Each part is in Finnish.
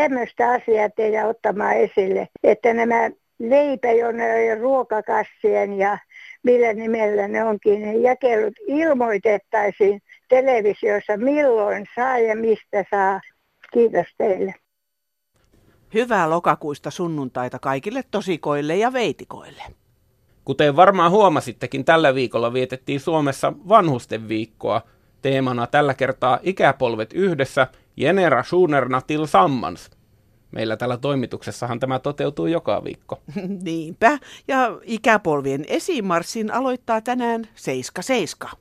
tämmöistä asiaa teidän ottamaan esille, että nämä leipäjonojen ruokakassien ja millä nimellä ne onkin, ne jakelut ilmoitettaisiin televisiossa milloin saa ja mistä saa. Kiitos teille. Hyvää lokakuista sunnuntaita kaikille tosikoille ja veitikoille. Kuten varmaan huomasittekin, tällä viikolla vietettiin Suomessa vanhusten viikkoa. Teemana tällä kertaa ikäpolvet yhdessä, Generationerna tillsammans. Meillä tällä toimituksessahan tämä toteutuu joka viikko. Niinpä, ja ikäpolvien esimarssin aloittaa tänään 77.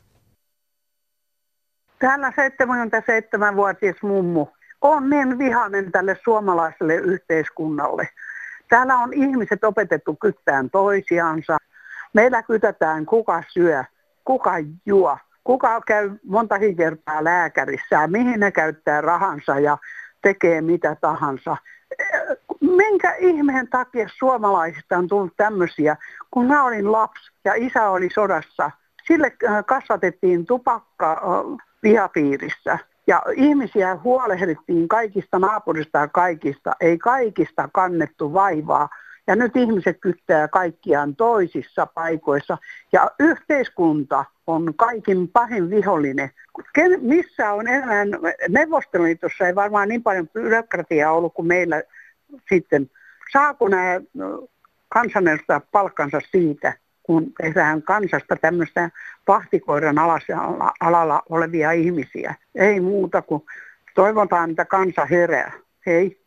Täällä 77-vuotias mummu on niin vihainen tälle suomalaiselle yhteiskunnalle. Täällä on ihmiset opetettu kyttään toisiansa. Meillä kytätään kuka syö, kuka juo, kuka käy montakin kertaa lääkärissä ja mihin ne käyttää rahansa ja tekee mitä tahansa. Minkä ihmeen takia suomalaisista on tullut tämmöisiä, kun mä olin lapsi ja isä oli sodassa. Sille äh, kasvatettiin tupakka äh, vihapiirissä. Ja ihmisiä huolehdittiin kaikista naapurista ja kaikista, ei kaikista kannettu vaivaa. Ja nyt ihmiset kyttää kaikkiaan toisissa paikoissa. Ja yhteiskunta on kaikin pahin vihollinen. Ken, missä on enää, Neuvostoliitossa ei varmaan niin paljon byrokratiaa ollut kuin meillä sitten. Saako nämä kansanedustajat palkkansa siitä, kun tehdään kansasta tämmöistä pahtikoiran alalla olevia ihmisiä. Ei muuta kuin toivotaan, että kansa herää. Hei.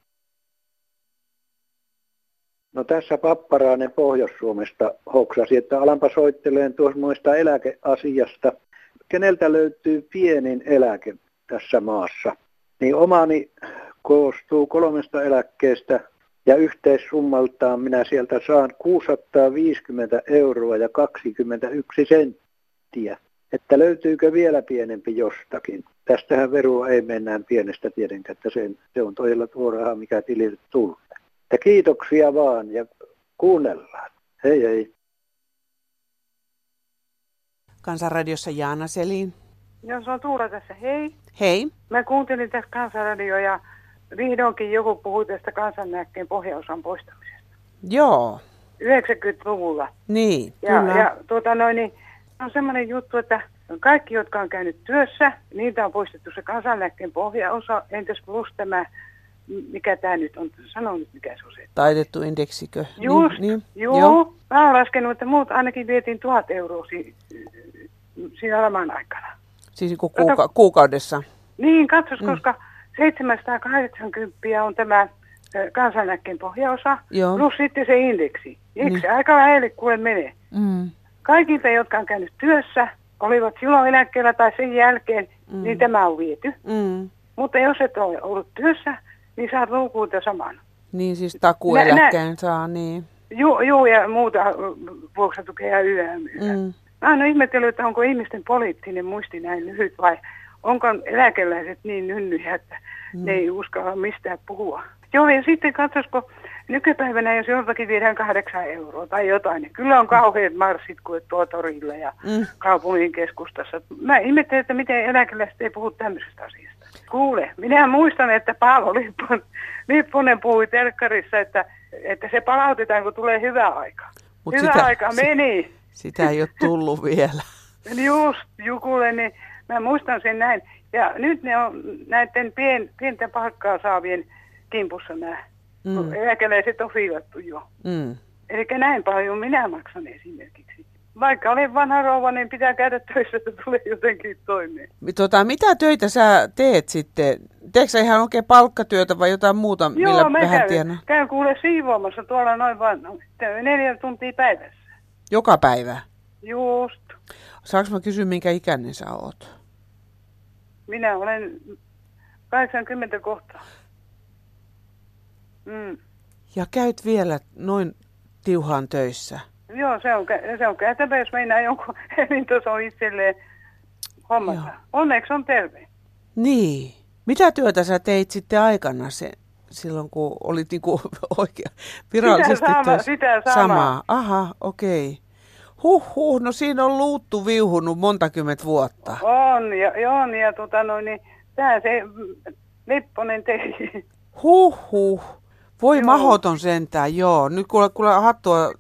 No tässä Papparainen Pohjois-Suomesta hoksasi, että alanpa soitteleen tuossa muista eläkeasiasta. Keneltä löytyy pienin eläke tässä maassa? Niin omani koostuu kolmesta eläkkeestä ja yhteissummaltaan minä sieltä saan 650 euroa ja 21 senttiä. Että löytyykö vielä pienempi jostakin? Tästähän verua ei mennään pienestä tietenkään, että se, se on todella tuo raha, mikä tilille tulee. Ja kiitoksia vaan ja kuunnellaan. Hei hei. Kansanradiossa Jaana Selin. Joo, se on Tuula tässä. Hei. Hei. Mä kuuntelin tässä Kansanradioa ja vihdoinkin joku puhui tästä kansannäkkeen pohjaosan poistamisesta. Joo. 90-luvulla. Niin, ja, kyllä. ja tuota noin, niin, on semmoinen juttu, että kaikki, jotka on käynyt työssä, niitä on poistettu se kansanlääkkeen pohjaosa, entäs plus tämä, mikä tämä nyt on, sano nyt mikä se on se. Taitettu indeksikö? Just, niin, niin. Joo. joo. Mä oon laskenut, että muut ainakin vietiin tuhat euroa si- siinä laman aikana. Siis niin kuuka- Kato, kuukaudessa? Niin, katsos, mm. koska 780 on tämä kansanäkkeen pohjaosa, Joo. plus sitten se indeksi. Eikö niin. se aika lähelle kuule menee? Mm. Kaikilta, jotka on käynyt työssä, olivat silloin eläkkeellä tai sen jälkeen, mm. niin tämä on viety. Mm. Mutta jos et ole ollut työssä, niin saat lukuuta saman. Niin siis takueläkkeen nä, saa, niin. Joo, ju, ja muuta vuoksatukea ja YM. Mm. Mä oon ihmetellyt, että onko ihmisten poliittinen muisti näin lyhyt vai onko eläkeläiset niin nynnyjä, että mm. ne ei uskalla mistään puhua. Joo, ja sitten katsoisiko nykypäivänä, jos joltakin viedään kahdeksan euroa tai jotain, niin kyllä on kauheat marssit kuin tuo torilla ja mm. kaupungin keskustassa. Mä ihmettelen, että miten eläkeläiset ei puhu tämmöisestä asiasta. Kuule, minä muistan, että Paavo Lipponen, Lipponen puhui telkkarissa, että, että se palautetaan, kun tulee hyvä aika. Mut hyvä sitä, aika meni. Sitä ei ole tullut vielä. Just, Jukulle, niin Mä muistan sen näin. Ja nyt ne on näiden pien, pienten palkkaa saavien kimpussa nämä. Mm. Eläkeläiset on fiilattu jo. Mm. Eli näin paljon minä maksan esimerkiksi. Vaikka olen vanha rouva, niin pitää käydä töissä, että tulee jotenkin toimeen. Tota, mitä töitä sä teet sitten? Teekö sä ihan oikein palkkatyötä vai jotain muuta, Joo, millä mä vähän käyn, tienaa? käyn kuule siivoamassa tuolla noin vain neljä tuntia päivässä. Joka päivä? Just. Saanko mä kysyä, minkä ikäinen sä oot? Minä olen 80 kohtaa. Mm. Ja käyt vielä noin tiuhaan töissä? Joo, se on, se on käytävä, jos meinaa jonkun elintason itselleen hommata. Joo. Onneksi on terve. Niin. Mitä työtä sä teit sitten aikana se, silloin, kun olit niinku oikein virallisesti sitä sama? Sitä samaa. samaa. Aha, okei. Okay. Huh, huh, no siinä on luuttu viuhunut monta kymmentä vuotta. On, ja, on, ja tota noin, niin tämä se Lipponen teki. Huh, huh. Voi joo. mahoton sentään, joo. Nyt kuule, kuule hattua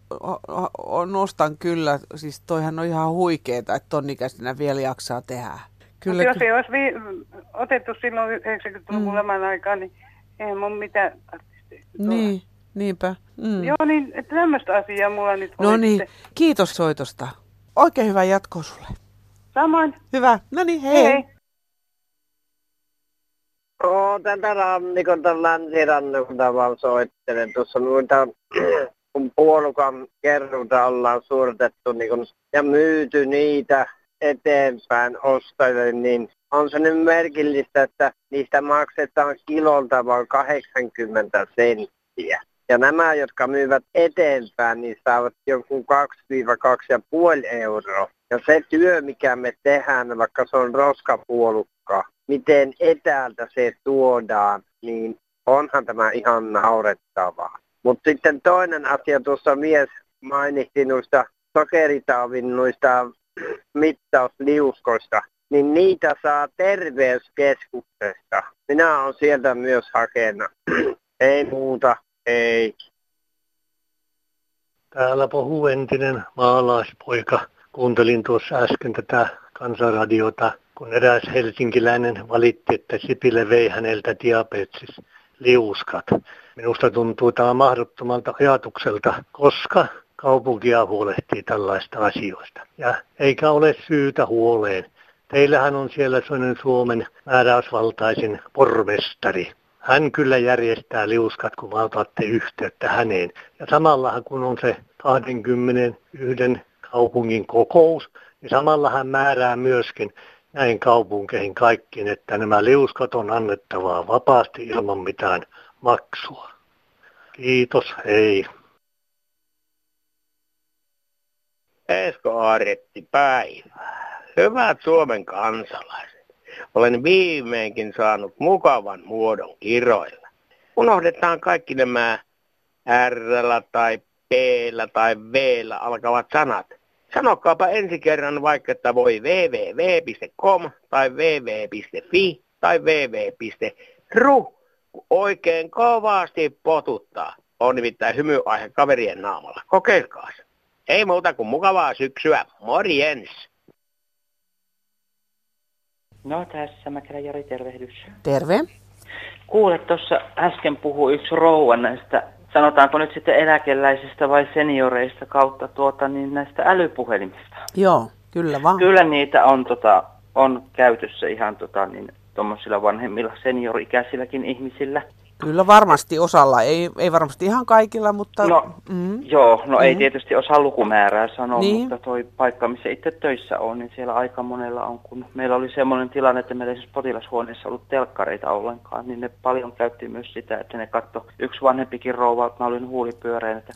nostan kyllä. Siis toihan on ihan huikeeta, että tonnikäisenä vielä jaksaa tehdä. Kyllä, jos ei olisi vi- otettu silloin 90-luvun mm. laman aikaa, niin eihän mun mitään Niin, niinpä. Mm. Joo, niin tämmöistä asiaa mulla nyt No niin, kiitos soitosta. Oikein hyvää jatkoa sulle. Samoin. Hyvä. No niin, hei. hei. Oo, tältä rannikolta länsirannikolta vaan soittelen. Tuossa noita, kun puolukan kerruta ollaan suoritettu niin kun, ja myyty niitä eteenpäin ostajille, niin on se nyt merkillistä, että niistä maksetaan kilolta vain 80 senttiä. Ja nämä, jotka myyvät eteenpäin, niin saavat jonkun 2-2,5 euroa. Ja se työ, mikä me tehdään, vaikka se on roskapuolukka, miten etäältä se tuodaan, niin onhan tämä ihan naurettavaa. Mutta sitten toinen asia, tuossa mies mainitsi noista sokeritaavin noista mittausliuskoista, niin niitä saa terveyskeskuksesta. Minä olen sieltä myös hakena. ei muuta, ei. Täällä puhuu entinen maalaispoika. Kuuntelin tuossa äsken tätä kansanradiota, kun eräs helsinkiläinen valitti, että Sipille vei häneltä diabetes liuskat. Minusta tuntuu tämä mahdottomalta ajatukselta, koska kaupunkia huolehtii tällaista asioista. Ja eikä ole syytä huoleen. Teillähän on siellä sellainen Suomen määräysvaltaisin pormestari. Hän kyllä järjestää liuskat, kun valtaatte yhteyttä häneen. Ja samalla kun on se 21 kaupungin kokous, niin samalla hän määrää myöskin näin kaupunkeihin kaikkiin, että nämä liuskat on annettavaa vapaasti ilman mitään maksua. Kiitos, hei. Esko Aaretti päivää. Hyvät Suomen kansalaiset. Olen viimeinkin saanut mukavan muodon kiroilla. Unohdetaan kaikki nämä R tai P tai V alkavat sanat. Sanokaapa ensi kerran vaikka, että voi www.com tai www.fi tai www.ru. Oikein kovasti potuttaa. On nimittäin hymyaihe kaverien naamalla. Kokeilkaa se. Ei muuta kuin mukavaa syksyä. Morjens! No tässä Mäkelä Jari, tervehdys. Terve. Kuule, tuossa äsken puhui yksi rouva näistä, sanotaanko nyt sitten eläkeläisistä vai senioreista kautta tuota, niin näistä älypuhelimista. Joo, kyllä vaan. Kyllä niitä on, tota, on käytössä ihan tota, niin, tuommoisilla vanhemmilla seniorikäisilläkin ihmisillä. Kyllä varmasti osalla, ei, ei varmasti ihan kaikilla, mutta... No, mm. Joo, no mm. ei tietysti osaa lukumäärää sanoa, niin. mutta toi paikka, missä itse töissä on, niin siellä aika monella on, kun meillä oli semmoinen tilanne, että meillä ei siis potilashuoneessa ollut telkkareita ollenkaan, niin ne paljon käytti myös sitä, että ne katto yksi vanhempikin rouva, että mä olin huulipyöreän, että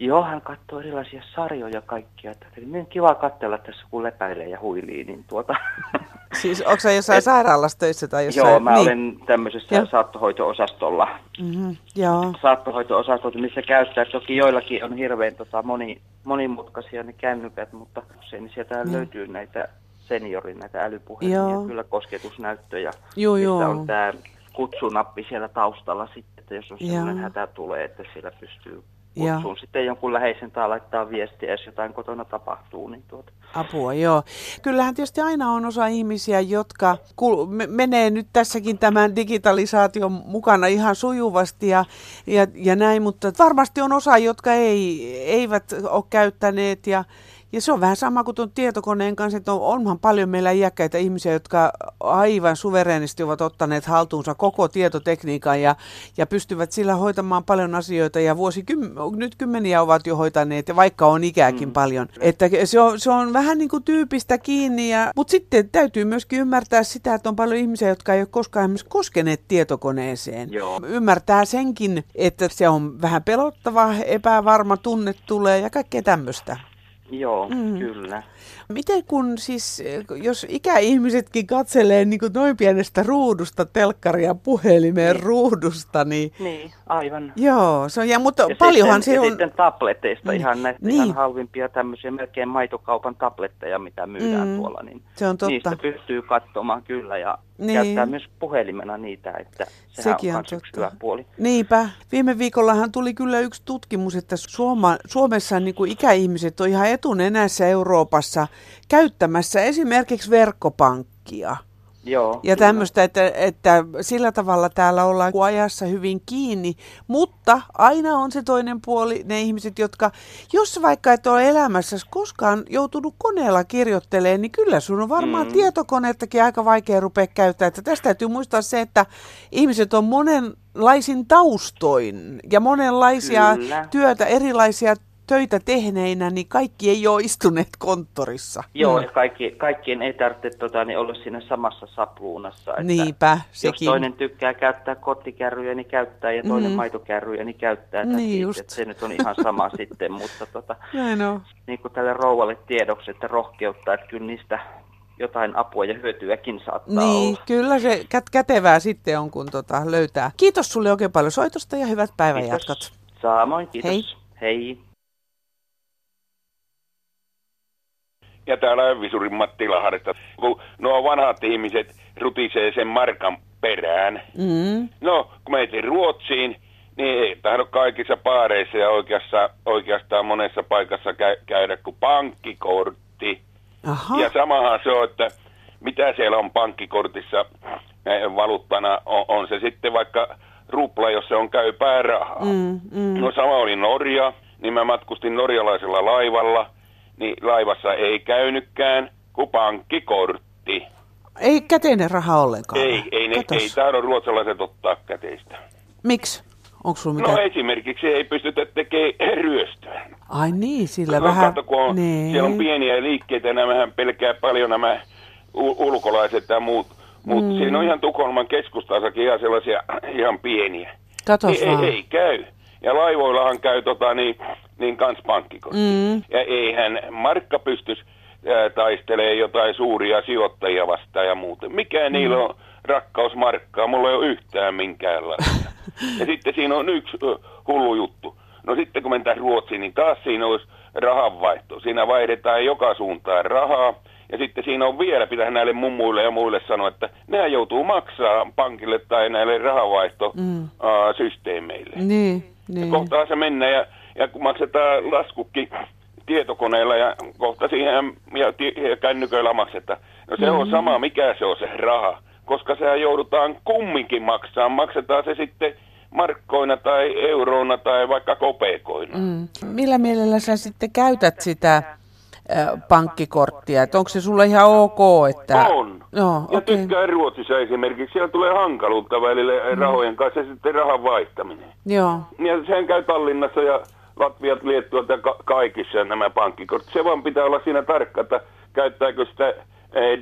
Joo, hän katsoo erilaisia sarjoja kaikkia. Että niin kiva katsella tässä, kun lepäilee ja huilii. Niin tuota. Siis onko se jossain Et, sairaalassa töissä tai jossain? Joo, mä niin. olen tämmöisessä ja. saattohoito-osastolla. Mm-hmm, joo. Saattohoito-osastolla, missä käyttää. Toki joillakin on hirveän tota, moni, monimutkaisia ne kännykät, mutta se, niin sieltä mm. löytyy näitä seniorin, näitä älypuhelimia, joo. kyllä kosketusnäyttöjä. Joo, joo. on tämä kutsunappi siellä taustalla sitten, että jos on sellainen hätä tulee, että siellä pystyy kutsuun sitten jonkun läheisen tai laittaa viestiä, jos jotain kotona tapahtuu. Niin tuota. Apua, joo. Kyllähän tietysti aina on osa ihmisiä, jotka kul- menee nyt tässäkin tämän digitalisaation mukana ihan sujuvasti ja, ja, ja näin, mutta varmasti on osa, jotka ei, eivät ole käyttäneet ja, ja se on vähän sama kuin tuon tietokoneen kanssa, että on, onhan paljon meillä iäkkäitä ihmisiä, jotka aivan suvereenisti ovat ottaneet haltuunsa koko tietotekniikan ja, ja pystyvät sillä hoitamaan paljon asioita ja vuosikym, nyt kymmeniä ovat jo hoitaneet, ja vaikka on ikääkin mm. paljon. Että se on, se on vähän niin kuin tyypistä kiinni, ja, mutta sitten täytyy myöskin ymmärtää sitä, että on paljon ihmisiä, jotka ei ole koskaan esimerkiksi koskeneet tietokoneeseen. Joo. Ymmärtää senkin, että se on vähän pelottava, epävarma tunne tulee ja kaikkea tämmöistä. Joo, mm. kyllä. Miten kun siis, jos ikäihmisetkin katselee niin kuin noin pienestä ruudusta, telkkaria puhelimeen niin. ruudusta, niin... Niin, aivan. Joo, se on, ja, mutta ja paljonhan sitten, se on... Ja sitten tableteista, niin. ihan näistä niin. ihan halvimpia tämmöisiä melkein maitokaupan tabletteja, mitä myydään mm. tuolla, niin se on totta. niistä pystyy katsomaan kyllä, ja niin. käyttää myös puhelimena niitä, että sehän Sekin on, on hyvä puoli. Niinpä. Viime viikollahan tuli kyllä yksi tutkimus, että Suoma, Suomessa niin kuin ikäihmiset on ihan etunenässä Euroopassa käyttämässä esimerkiksi verkkopankkia. Joo, ja tämmöistä, että, että sillä tavalla täällä ollaan ajassa hyvin kiinni, mutta aina on se toinen puoli, ne ihmiset, jotka, jos vaikka et ole elämässä koskaan joutunut koneella kirjoittelemaan, niin kyllä sun on varmaan mm. tietokonettakin aika vaikea rupea käyttää. Että tästä täytyy muistaa se, että ihmiset on monenlaisin taustoin ja monenlaisia kyllä. työtä, erilaisia töitä tehneinä, niin kaikki ei ole istuneet konttorissa. Joo, mm. ja kaikki, kaikkien ei tarvitse tota, niin olla siinä samassa sapluunassa. Että Niinpä, sekin. Jos toinen tykkää käyttää kottikärryjä, niin käyttää, ja toinen mm. maitokärryjä, niin käyttää. Niin just. Että se nyt on ihan sama sitten, mutta tota, Näin on. niin kuin tälle rouvalle tiedoksi, että rohkeuttaa, että kyllä niistä jotain apua ja hyötyäkin saattaa niin, olla. kyllä se kät- kätevää sitten on, kun tota löytää. Kiitos sulle oikein paljon soitosta ja hyvät päivänjatkot. Samoin, kiitos. Hei. Hei. Ja täällä on Visurin Matti Lahdesta. Kun nuo vanhat ihmiset rutisee sen markan perään. Mm. No, kun meitä Ruotsiin, niin ei tahdo kaikissa paareissa ja oikeassa, oikeastaan monessa paikassa kä- käydä kuin pankkikortti. Aha. Ja samahan se on, että mitä siellä on pankkikortissa valuuttana, on, on se sitten vaikka rupla, jos se on käypää rahaa. Mm, mm. No sama oli Norja, niin mä matkustin norjalaisella laivalla – niin laivassa ei käynytkään kuin pankkikortti. Ei käteinen raha ollenkaan? Ei, ei, ne, ei tahdo ruotsalaiset ottaa käteistä. Miksi? Onko sulla mitään? No esimerkiksi ei pystytä tekemään ryöstöä. Ai niin, sillä no, vähän... Kato, kun on, nee. siellä on pieniä liikkeitä, nämähän pelkää paljon nämä ulkolaiset ja muut. Mutta mm. siinä on ihan Tukholman keskustassakin ihan sellaisia ihan pieniä. Katos niin, ei, ei käy. Ja laivoillahan käy tota, niin, niin kans pankkikortti. Mm. Ja eihän Markka pystys taistelee jotain suuria sijoittajia vastaan ja muuten. Mikä mm. niillä on rakkaus Markkaa? Mulla ei ole yhtään minkäänlaista. ja sitten siinä on yksi hullu juttu. No sitten kun mennään Ruotsiin, niin taas siinä olisi rahanvaihto. Siinä vaihdetaan joka suuntaan rahaa. Ja sitten siinä on vielä, pitää näille mummuille ja muille sanoa, että nämä joutuu maksaa pankille tai näille rahavaihtossysteemeille. Mm. niin. Niin. Kohtaa se mennä ja, ja kun maksetaan laskukin tietokoneella ja kohta siihen ja, ja kännyköillä maksetaan. No se mm-hmm. on sama, mikä se on se raha, koska sehän joudutaan kumminkin maksaa. Maksetaan se sitten markkoina tai euroina tai vaikka kopeekoina. Mm. Millä mielellä sä sitten käytät sitä pankkikorttia, että onko se sulle ihan ok? Että... On. No, ja okay. tykkään Ruotsissa esimerkiksi. Siellä tulee hankaluutta välillä mm. rahojen kanssa ja sitten rahan vaihtaminen. Joo. Ja sehän käy Tallinnassa ja Latviat, Liettuat ja ka- kaikissa nämä pankkikortit. Se vaan pitää olla siinä tarkka, että käyttääkö sitä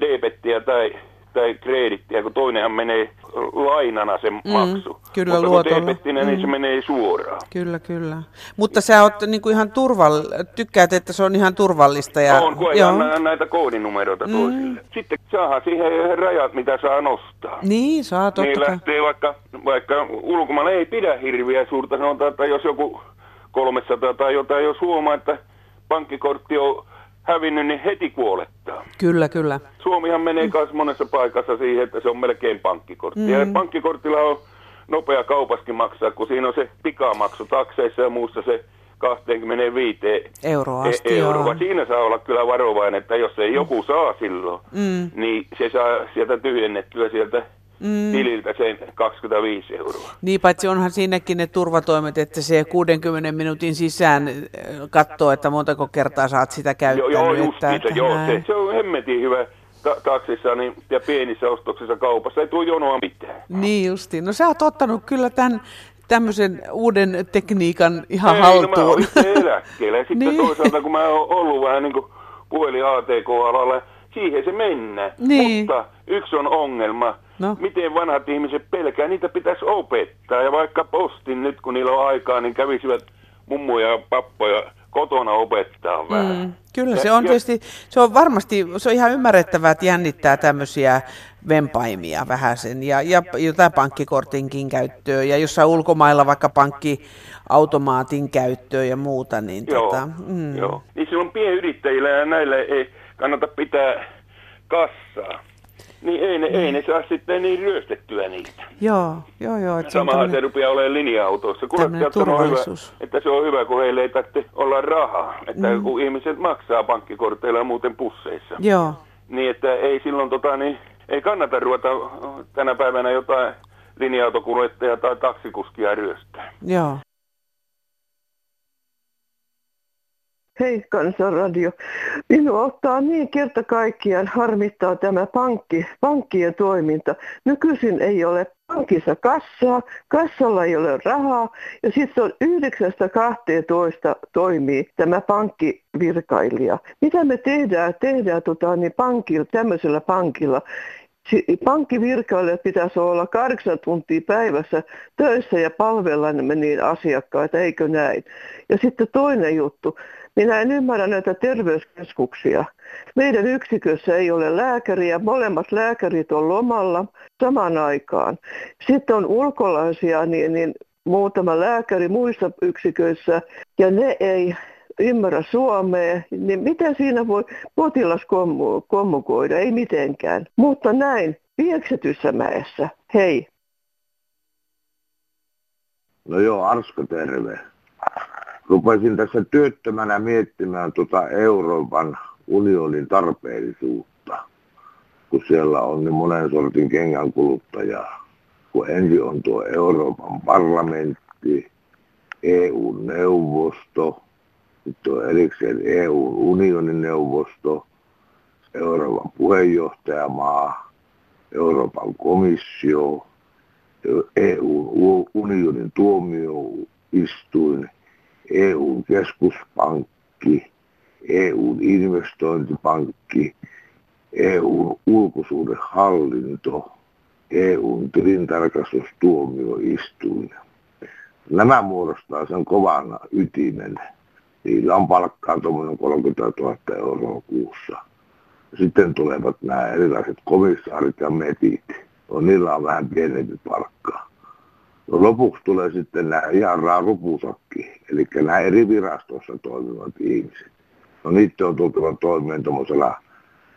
debettiä tai tai kredittiä, kun toinenhan menee lainana se mm, maksu. Kyllä Mutta luotolla. kun mm. niin se mm. menee suoraan. Kyllä, kyllä. Mutta sä oot niin kuin ihan turval... tykkäät, että se on ihan turvallista. Ja... On, kun ei anna näitä koodinumeroita mm. toisille. Sitten saadaan siihen rajat, mitä saa nostaa. Niin, saa totta Niin lähtee vaikka, vaikka ulkomailla ei pidä hirviä suurta, sanotaan, että jos joku 300 tai jotain, jos huomaa, että pankkikortti on hävinnyt, niin heti kuolettaa. Kyllä, kyllä. Suomihan menee myös monessa paikassa siihen, että se on melkein pankkikortti. Mm. Ja pankkikortilla on nopea kaupaskin maksaa, kun siinä on se pikamaksu takseissa ja muussa se 25 euroa. Asti, e- euroa. Siinä saa olla kyllä varovainen, että jos ei joku saa silloin, mm. niin se saa sieltä tyhjennettyä sieltä mm. tililtä sen 25 euroa. Niin, paitsi onhan siinäkin ne turvatoimet, että se 60 minuutin sisään äh, katsoo, että montako kertaa saat sitä käyttänyt. Joo, joo että, että, joo se, se on hemmetin hyvä ta- taksissa niin, ja pienissä ostoksissa kaupassa. Ei tule jonoa mitään. Niin justiin. No sä oot ottanut kyllä tämän tämmöisen uuden tekniikan ihan Ei, haltuun. No mä eläkkeellä. Sitten niin. toisaalta, kun mä oon ollut vähän niin kuin puhelin ATK-alalla, siihen se mennään. Niin. Mutta yksi on ongelma No. Miten vanhat ihmiset pelkää? Niitä pitäisi opettaa. Ja vaikka postin nyt, kun niillä on aikaa, niin kävisivät mummoja ja pappoja kotona opettaa vähän. Mm, kyllä, se on tietysti, se on varmasti, se on ihan ymmärrettävää, että jännittää tämmöisiä vempaimia vähäsen ja, ja jotain pankkikortinkin käyttöön ja jossain ulkomailla vaikka pankkiautomaatin käyttöön ja muuta. Niin joo, tota, mm. joo. Niin silloin pienyrittäjillä ja näille ei kannata pitää kassaa. Niin ei ne, ei ne saa sitten niin ryöstettyä niitä. Joo, joo, joo. Että Samahan se, se rupeaa olemaan linja-autoissa. turvallisuus. Hyvä, että se on hyvä, kun heille ei tarvitse olla rahaa. Että mm. kun ihmiset maksaa pankkikorteilla muuten pusseissa. Joo. Niin, että ei silloin tota, niin, ei kannata ruveta tänä päivänä jotain linja-autokuljettaja tai taksikuskia ryöstää. Joo. Hei Kansanradio. Minua ottaa niin kerta kaikkiaan harmittaa tämä pankki, pankkien toiminta. Nykyisin ei ole pankissa kassaa, kassalla ei ole rahaa ja sitten on 9.12 toimii tämä pankkivirkailija. Mitä me tehdään, tehdään tota, niin pankilla, tämmöisellä pankilla? pankkivirkailijat pitäisi olla kahdeksan tuntia päivässä töissä ja palvella niin asiakkaita, eikö näin? Ja sitten toinen juttu, minä en ymmärrä näitä terveyskeskuksia. Meidän yksikössä ei ole lääkäriä, molemmat lääkärit on lomalla samaan aikaan. Sitten on ulkolaisia, niin, niin muutama lääkäri muissa yksiköissä, ja ne ei ymmärrä suomea, niin mitä siinä voi potilas kommunikoida? Ei mitenkään. Mutta näin, Pieksetyssä mäessä. Hei. No joo, Arska terve rupesin tässä työttömänä miettimään tuota Euroopan unionin tarpeellisuutta, kun siellä on niin monen sortin kengän kuluttajaa. Kun ensin on tuo Euroopan parlamentti, EU-neuvosto, sitten on erikseen EU-unionin neuvosto, Euroopan puheenjohtajamaa, Euroopan komissio, EU-unionin tuomioistuin EUn keskuspankki, EUn investointipankki, EUn ulkosuudenhallinto, EUn tilintarkastustuomioistuin. Nämä muodostaa sen kovan ytimen. Niillä on palkkaa tuommoinen 30 000 euroa kuussa. Sitten tulevat nämä erilaiset komissaarit ja metit. No, niillä on vähän pienempi palkka. No lopuksi tulee sitten nämä ihan raarupusakki, eli nämä eri virastoissa toimivat ihmiset. No niiden on tultava toimeen tuommoisella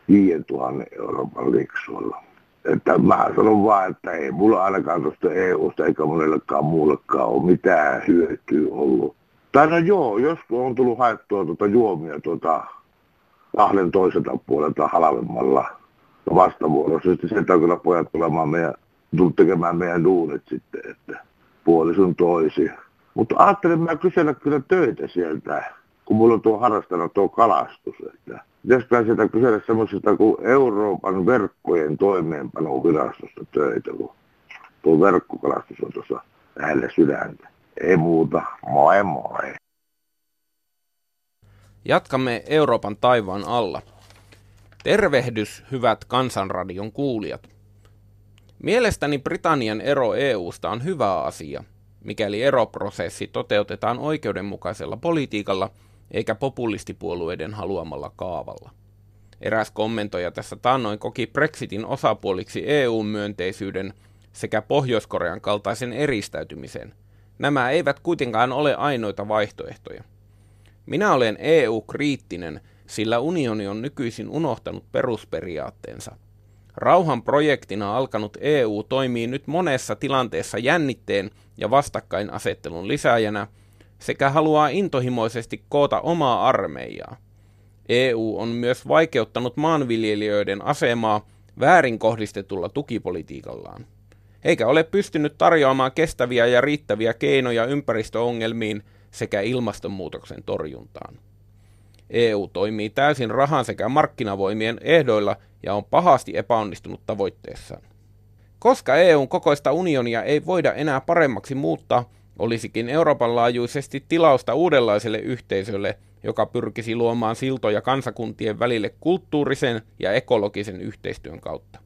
5000 Euroopan liksuilla. Että mä sanon vaan, että ei mulla ainakaan tuosta EU-sta eikä monellekaan muullekaan ole mitään hyötyä ollut. Tai no joo, joskus on tullut haettua tuota juomia tuota kahden toiselta puolelta halvemmalla vastavuorossa. Sitten sieltä kyllä pojat tulemaan meidän tekemään meidän duunit sitten, että puolison toisi. Mutta ajattelin mä kysellä kyllä töitä sieltä, kun mulla on tuo harrastanut tuo kalastus, että pitäisikö sieltä kysellä semmoisesta kuin Euroopan verkkojen toimeenpanovirastosta töitä, kun tuo verkkokalastus on tuossa lähellä sydäntä. Ei muuta, moi moi. Jatkamme Euroopan taivaan alla. Tervehdys, hyvät Kansanradion kuulijat. Mielestäni Britannian ero EUsta on hyvä asia, mikäli eroprosessi toteutetaan oikeudenmukaisella politiikalla eikä populistipuolueiden haluamalla kaavalla. Eräs kommentoija tässä taannoin koki Brexitin osapuoliksi EU-myönteisyyden sekä Pohjois-Korean kaltaisen eristäytymisen. Nämä eivät kuitenkaan ole ainoita vaihtoehtoja. Minä olen EU-kriittinen, sillä unioni on nykyisin unohtanut perusperiaatteensa – Rauhan projektina alkanut EU toimii nyt monessa tilanteessa jännitteen ja vastakkainasettelun lisääjänä sekä haluaa intohimoisesti koota omaa armeijaa. EU on myös vaikeuttanut maanviljelijöiden asemaa väärin kohdistetulla tukipolitiikallaan, eikä ole pystynyt tarjoamaan kestäviä ja riittäviä keinoja ympäristöongelmiin sekä ilmastonmuutoksen torjuntaan. EU toimii täysin rahan sekä markkinavoimien ehdoilla ja on pahasti epäonnistunut tavoitteessaan. Koska EUn kokoista unionia ei voida enää paremmaksi muuttaa, olisikin Euroopan laajuisesti tilausta uudenlaiselle yhteisölle, joka pyrkisi luomaan siltoja kansakuntien välille kulttuurisen ja ekologisen yhteistyön kautta.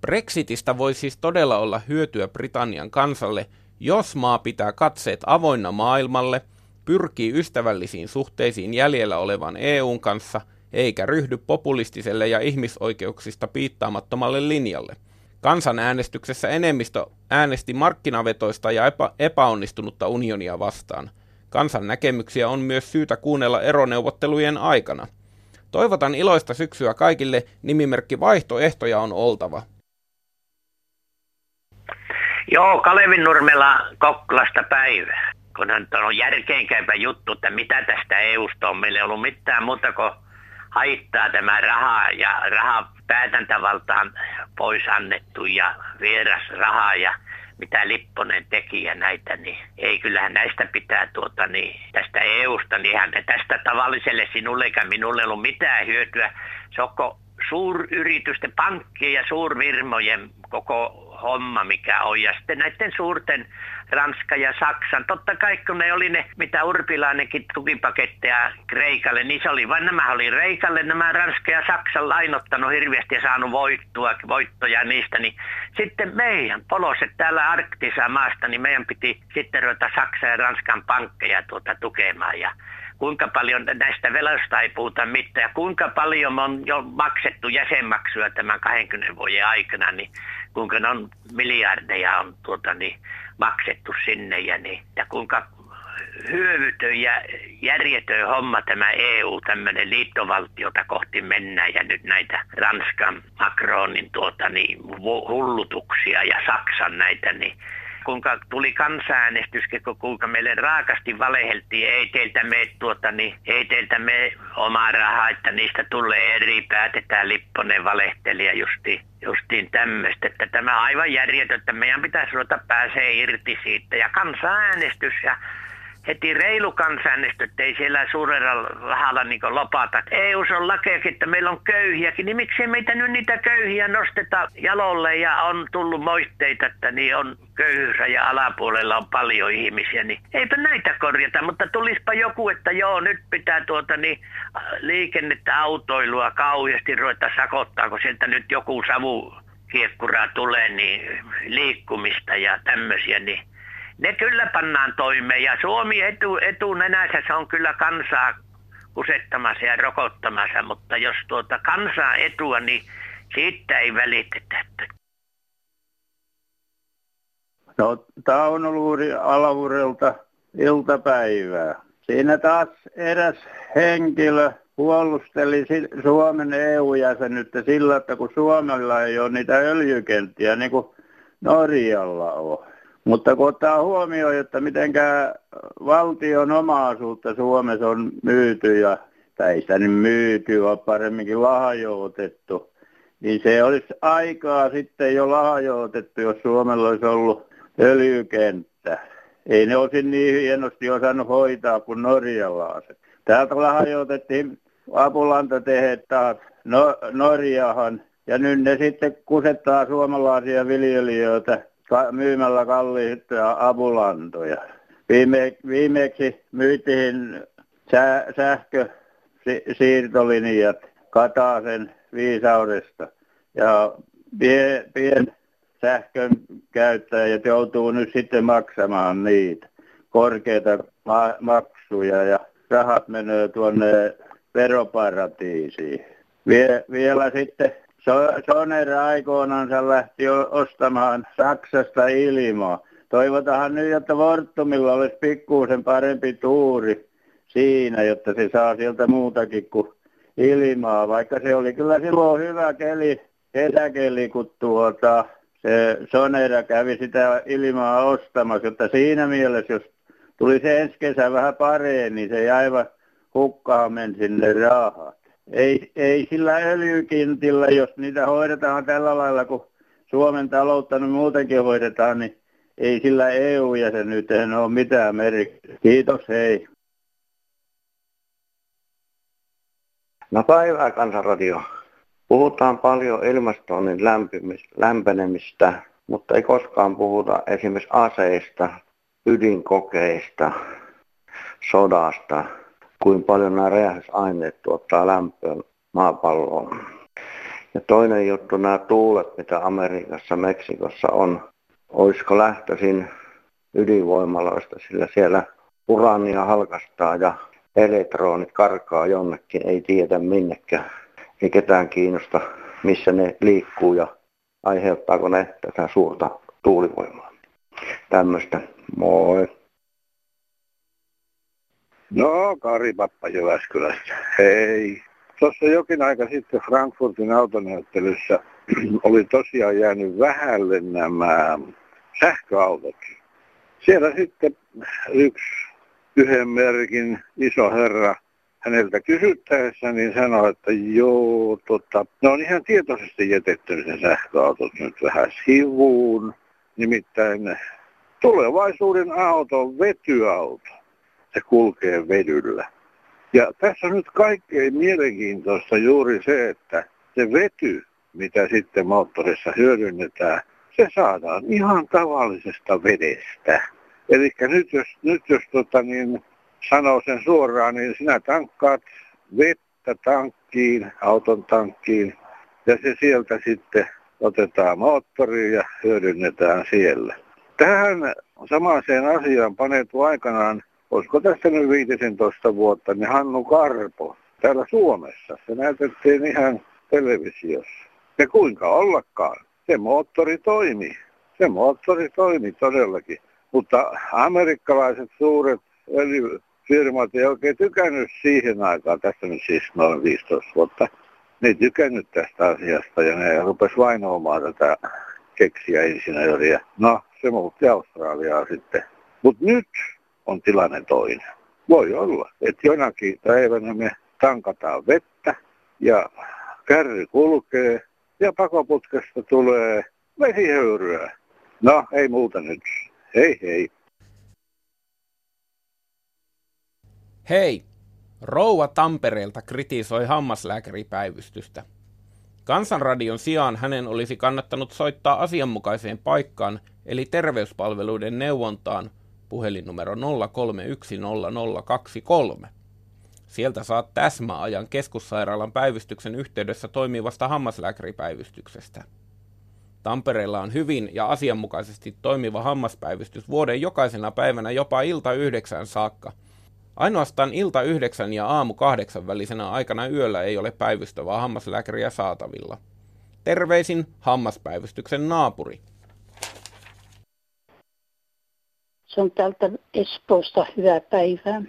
Brexitistä voi siis todella olla hyötyä Britannian kansalle, jos maa pitää katseet avoinna maailmalle, pyrkii ystävällisiin suhteisiin jäljellä olevan EUn kanssa – eikä ryhdy populistiselle ja ihmisoikeuksista piittaamattomalle linjalle. Kansanäänestyksessä enemmistö äänesti markkinavetoista ja epä- epäonnistunutta unionia vastaan. Kansan näkemyksiä on myös syytä kuunnella eroneuvottelujen aikana. Toivotan iloista syksyä kaikille, nimimerkki vaihtoehtoja on oltava. Joo, Kalevin Nurmella Kokkolasta päivää. Kun on järkeenkäypä juttu, että mitä tästä EUsta on meille ollut mitään muuta kuin haittaa tämä raha ja raha päätäntävaltaan pois annettu ja vieras rahaa ja mitä Lipponen teki ja näitä, niin ei kyllähän näistä pitää tuota, niin tästä EUsta, niin hän tästä tavalliselle sinulle eikä minulle ollut mitään hyötyä. Se on suuryritysten, pankkien ja suurvirmojen koko homma, mikä on. Ja sitten näiden suurten Ranska ja Saksan, totta kai kun ne oli ne, mitä Urpilainenkin tukipaketteja Kreikalle, niin se oli vain nämä oli Reikalle, nämä Ranska ja Saksan lainottanut hirveästi ja saanut voittua, voittoja niistä, niin sitten meidän poloset täällä Arktisa maasta, niin meidän piti sitten ruveta Saksan ja Ranskan pankkeja tuota tukemaan. Ja kuinka paljon näistä veloista ei puhuta mitään. Ja kuinka paljon on jo maksettu jäsenmaksuja tämän 20 vuoden aikana, niin kuinka ne on miljardeja on tuota, niin, maksettu sinne ja, niin, ja kuinka hyövytön ja järjetön homma tämä EU, tämmöinen liittovaltiota kohti mennään ja nyt näitä Ranskan Macronin tuota, niin, hullutuksia ja Saksan näitä, niin kuinka tuli kansanäänestys, kuinka meille raakasti valeheltiin, ei teiltä me, tuota, niin, ei teiltä me omaa rahaa, että niistä tulee eri, päätetään. Lipponen valehtelija justiin, justiin tämmöistä, että tämä on aivan järjetön, että meidän pitäisi ruveta pääsee irti siitä. Ja kansanäänestys ja heti reilu kansanäänestö, ei siellä suurella rahalla niin lopata. EU on lakeakin, että meillä on köyhiäkin, niin miksei meitä nyt niitä köyhiä nosteta jalolle ja on tullut moitteita, että niin on ja alapuolella on paljon ihmisiä, niin eipä näitä korjata, mutta tulispa joku, että joo, nyt pitää tuota niin liikennettä, autoilua kauheasti ruveta sakottaa, kun sieltä nyt joku savu kiekkura tulee, niin liikkumista ja tämmöisiä, niin ne kyllä pannaan toimeen ja Suomi etu, etunenässä se on kyllä kansaa kusettamassa ja rokottamassa, mutta jos tuota kansaa etua, niin siitä ei välitetä. No, tämä on ollut alavuudelta iltapäivää. Siinä taas eräs henkilö puolusteli Suomen EU-jäsenyyttä sillä, että kun Suomella ei ole niitä öljykenttiä, niin kuin Norjalla on. Mutta kun ottaa huomioon, että mitenkä valtion omaisuutta Suomessa on myyty ja, tai ei sitä nyt myyty, vaan paremminkin lahjoitettu, niin se olisi aikaa sitten jo lahjoitettu, jos Suomella olisi ollut öljykenttä. Ei ne olisi niin hienosti osannut hoitaa kuin norjalaiset. Täältä lahjoitettiin apulantatehtaat no, Norjahan, ja nyt ne sitten kusettaa suomalaisia viljelijöitä myymällä kalliita apulantoja. Viime, viimeksi myytiin sä, sähkösiirtolinjat Kataisen viisaudesta ja pien, pien sähkön käyttäjät joutuu nyt sitten maksamaan niitä korkeita ma- maksuja ja rahat menee tuonne veroparatiisiin. Vie, vielä sitten Soner aikoinansa lähti ostamaan Saksasta ilmaa. Toivotaan nyt, että Fortumilla olisi pikkuisen parempi tuuri siinä, jotta se saa sieltä muutakin kuin ilmaa. Vaikka se oli kyllä silloin hyvä keli, kesäkeli, kun tuota, se Sonera kävi sitä ilmaa ostamassa. Jotta siinä mielessä, jos tuli se ensi kesä vähän paremmin, niin se jäi aivan hukkaan sinne rahat ei, ei sillä öljykintillä, jos niitä hoidetaan tällä lailla, kun Suomen taloutta nyt muutenkin hoidetaan, niin ei sillä EU-jäsenyyteen ole mitään merkitystä. Kiitos, hei. No päivää kansanradio. Puhutaan paljon ilmastoinnin lämpenemistä, mutta ei koskaan puhuta esimerkiksi aseista, ydinkokeista, sodasta – kuin paljon nämä räjähdysaineet tuottaa lämpöä maapalloon. Ja toinen juttu, nämä tuulet, mitä Amerikassa, Meksikossa on, olisiko lähtöisin ydinvoimaloista, sillä siellä urania halkastaa ja elektronit karkaa jonnekin, ei tiedä minnekään. Ei ketään kiinnosta, missä ne liikkuu ja aiheuttaako ne tätä suurta tuulivoimaa. Tämmöistä. Moi. No, Kari Pappa Jyväskylästä. Hei. Tuossa jokin aika sitten Frankfurtin autonäyttelyssä oli tosiaan jäänyt vähälle nämä sähköautot. Siellä sitten yksi yhden merkin iso herra häneltä kysyttäessä, niin sanoi, että joo, tota, ne on ihan tietoisesti jätetty sen sähköautot nyt vähän sivuun. Nimittäin tulevaisuuden auto on vetyauto. Se kulkee vedyllä. Ja tässä on nyt kaikkein mielenkiintoista juuri se, että se vety, mitä sitten moottorissa hyödynnetään, se saadaan ihan tavallisesta vedestä. Eli nyt jos, nyt jos tota niin, sanoo sen suoraan, niin sinä tankkaat vettä tankkiin, auton tankkiin, ja se sieltä sitten otetaan moottoriin ja hyödynnetään siellä. Tähän samaiseen asiaan panettu aikanaan, olisiko tässä nyt 15 vuotta, niin Hannu Karpo täällä Suomessa. Se näytettiin ihan televisiossa. Ja kuinka ollakaan, se moottori toimi. Se moottori toimi todellakin. Mutta amerikkalaiset suuret öljyfirmat ei oikein tykännyt siihen aikaan, tässä nyt siis noin 15 vuotta, ne ei tykännyt tästä asiasta ja ne rupes vainoamaan tätä keksiä insinööriä. No, se muutti Australiaa sitten. Mutta nyt on tilanne toinen. Voi olla, että jonakin päivänä me tankataan vettä ja kärry kulkee ja pakoputkesta tulee vesihöyryä. No, ei muuta nyt. Hei hei. Hei! Rouva Tampereelta kritisoi hammaslääkäripäivystystä. Kansanradion sijaan hänen olisi kannattanut soittaa asianmukaiseen paikkaan, eli terveyspalveluiden neuvontaan, puhelinnumero 03100023. Sieltä saat täsmäajan keskussairaalan päivystyksen yhteydessä toimivasta hammaslääkäripäivystyksestä. Tampereella on hyvin ja asianmukaisesti toimiva hammaspäivystys vuoden jokaisena päivänä jopa ilta yhdeksän saakka. Ainoastaan ilta yhdeksän ja aamu kahdeksan välisenä aikana yöllä ei ole päivystävää hammaslääkäriä saatavilla. Terveisin hammaspäivystyksen naapuri. Se on täältä Espoosta hyvää päivää.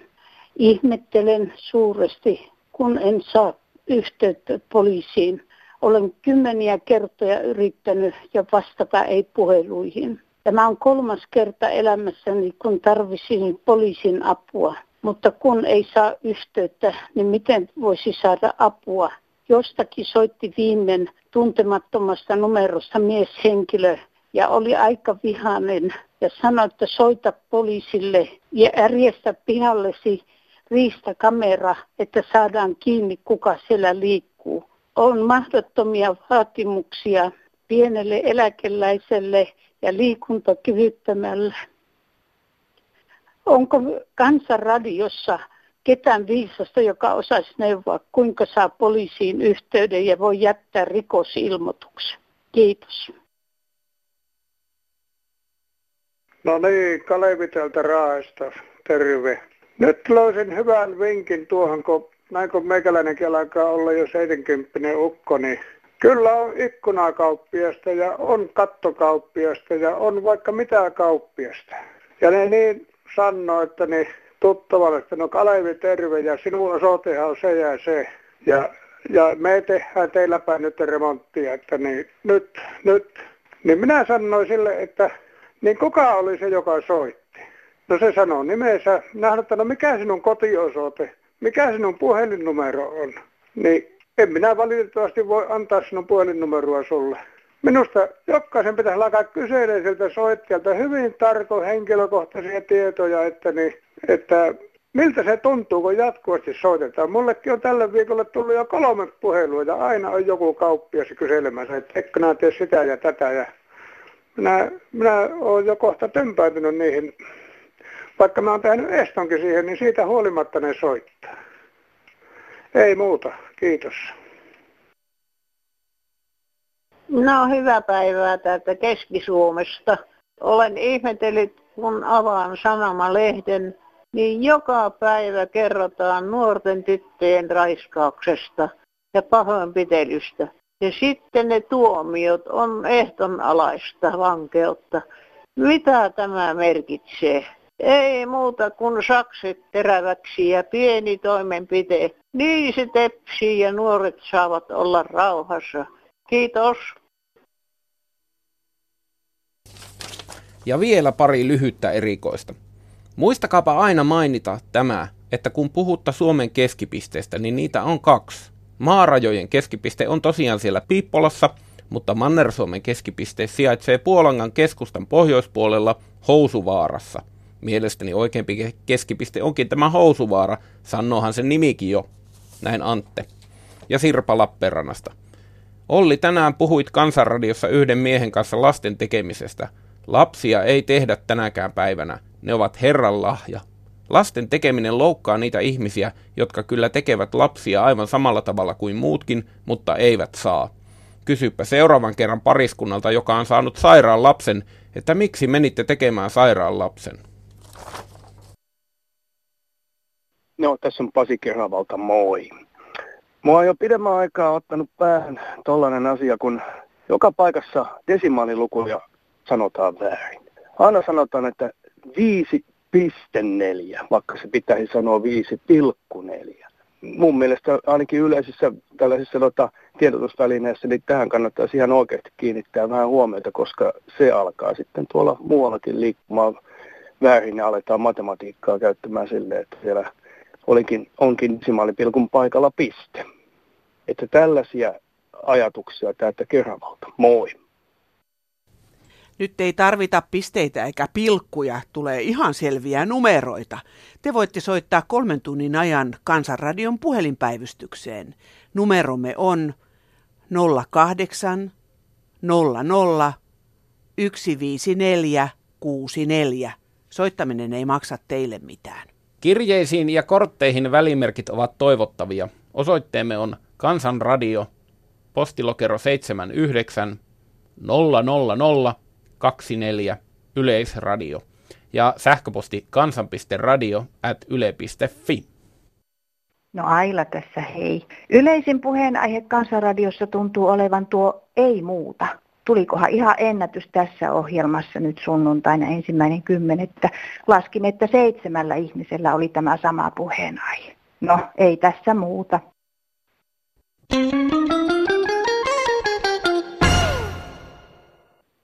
Ihmettelen suuresti, kun en saa yhteyttä poliisiin olen kymmeniä kertoja yrittänyt ja vastata ei puheluihin. Tämä on kolmas kerta elämässäni, kun tarvisin poliisin apua. Mutta kun ei saa yhteyttä, niin miten voisi saada apua? Jostakin soitti viimein tuntemattomasta numerosta mieshenkilö ja oli aika vihainen ja sanoi, että soita poliisille ja järjestä pihallesi riistakamera, että saadaan kiinni kuka siellä liikkuu on mahdottomia vaatimuksia pienelle eläkeläiselle ja liikuntakyvyttömälle. Onko kansanradiossa ketään viisasta, joka osaisi neuvoa, kuinka saa poliisiin yhteyden ja voi jättää rikosilmoituksen? Kiitos. No niin, Kalevi täältä Raaesta. Terve. Nyt löysin hyvän vinkin tuohon, kun näin kun meikäläinenkin alkaa olla jo 70 ukko, niin kyllä on ikkunakauppiasta ja on kattokauppiasta ja on vaikka mitä kauppiasta. Ja ne niin sanoo, että niin tuttavalle, että no Kalevi terve ja sinun osoitehan on se ja se. Ja, ja me tehdään teillä päin nyt remonttia, että niin nyt, nyt. Niin minä sanoin sille, että niin kuka oli se, joka soitti? No se sanoo nimensä. Minä että no mikä sinun kotiosoite? mikä sinun puhelinnumero on, niin en minä valitettavasti voi antaa sinun puhelinnumeroa sulle. Minusta jokaisen pitäisi alkaa kyselemään sieltä soittajalta hyvin tarkoin henkilökohtaisia tietoja, että, niin, että miltä se tuntuu, kun jatkuvasti soitetaan. Mullekin on tällä viikolla tullut jo kolme puhelua ja aina on joku kauppias kyselemässä, että nämä tee sitä ja tätä. Ja minä, minä olen jo kohta tömpäytynyt niihin vaikka mä oon tehnyt estonkin siihen, niin siitä huolimatta ne soittaa. Ei muuta. Kiitos. No hyvää päivää täältä Keski-Suomesta. Olen ihmetellyt, kun avaan sanomalehden, niin joka päivä kerrotaan nuorten tyttöjen raiskauksesta ja pahoinpitelystä. Ja sitten ne tuomiot on ehtonalaista vankeutta. Mitä tämä merkitsee? Ei muuta kuin sakset teräväksi ja pieni toimenpite. Niin se tepsii ja nuoret saavat olla rauhassa. Kiitos. Ja vielä pari lyhyttä erikoista. Muistakaapa aina mainita tämä, että kun puhutta Suomen keskipisteestä, niin niitä on kaksi. Maarajojen keskipiste on tosiaan siellä Piippolassa, mutta Manner-Suomen keskipiste sijaitsee Puolangan keskustan pohjoispuolella Housuvaarassa. Mielestäni oikeampi keskipiste onkin tämä Housuvaara, sanoohan sen nimikin jo. Näin Antte. Ja Sirpa Lappeenrannasta. Olli, tänään puhuit Kansanradiossa yhden miehen kanssa lasten tekemisestä. Lapsia ei tehdä tänäkään päivänä. Ne ovat Herran lahja. Lasten tekeminen loukkaa niitä ihmisiä, jotka kyllä tekevät lapsia aivan samalla tavalla kuin muutkin, mutta eivät saa. Kysypä seuraavan kerran pariskunnalta, joka on saanut sairaan lapsen, että miksi menitte tekemään sairaan lapsen. No, tässä on Pasi Keravalta, moi. Mua on jo pidemmän aikaa ottanut päähän tollainen asia, kun joka paikassa desimaalilukuja sanotaan väärin. Aina sanotaan, että 5,4, vaikka se pitäisi sanoa 5,4. Mun mielestä ainakin yleisissä tällaisissa tota, tiedotusvälineissä, niin tähän kannattaisi ihan oikeasti kiinnittää vähän huomiota, koska se alkaa sitten tuolla muuallakin liikkumaan väärin ja aletaan matematiikkaa käyttämään silleen, että siellä olikin, onkin desimaalipilkun paikalla piste. Että tällaisia ajatuksia täältä Keravalta. Moi! Nyt ei tarvita pisteitä eikä pilkkuja, tulee ihan selviä numeroita. Te voitte soittaa kolmen tunnin ajan Kansanradion puhelinpäivystykseen. Numeromme on 08 00 154 64. Soittaminen ei maksa teille mitään. Kirjeisiin ja kortteihin välimerkit ovat toivottavia. Osoitteemme on Kansanradio, postilokero 79 000 24 Yleisradio ja sähköposti kansan.radio at yle.fi. No Aila tässä hei. Yleisin puheenaihe Kansanradiossa tuntuu olevan tuo ei muuta. Tulikohan ihan ennätys tässä ohjelmassa nyt sunnuntaina ensimmäinen kymmenettä. Laskin, että seitsemällä ihmisellä oli tämä sama puheenaihe. No, ei tässä muuta. Thank you.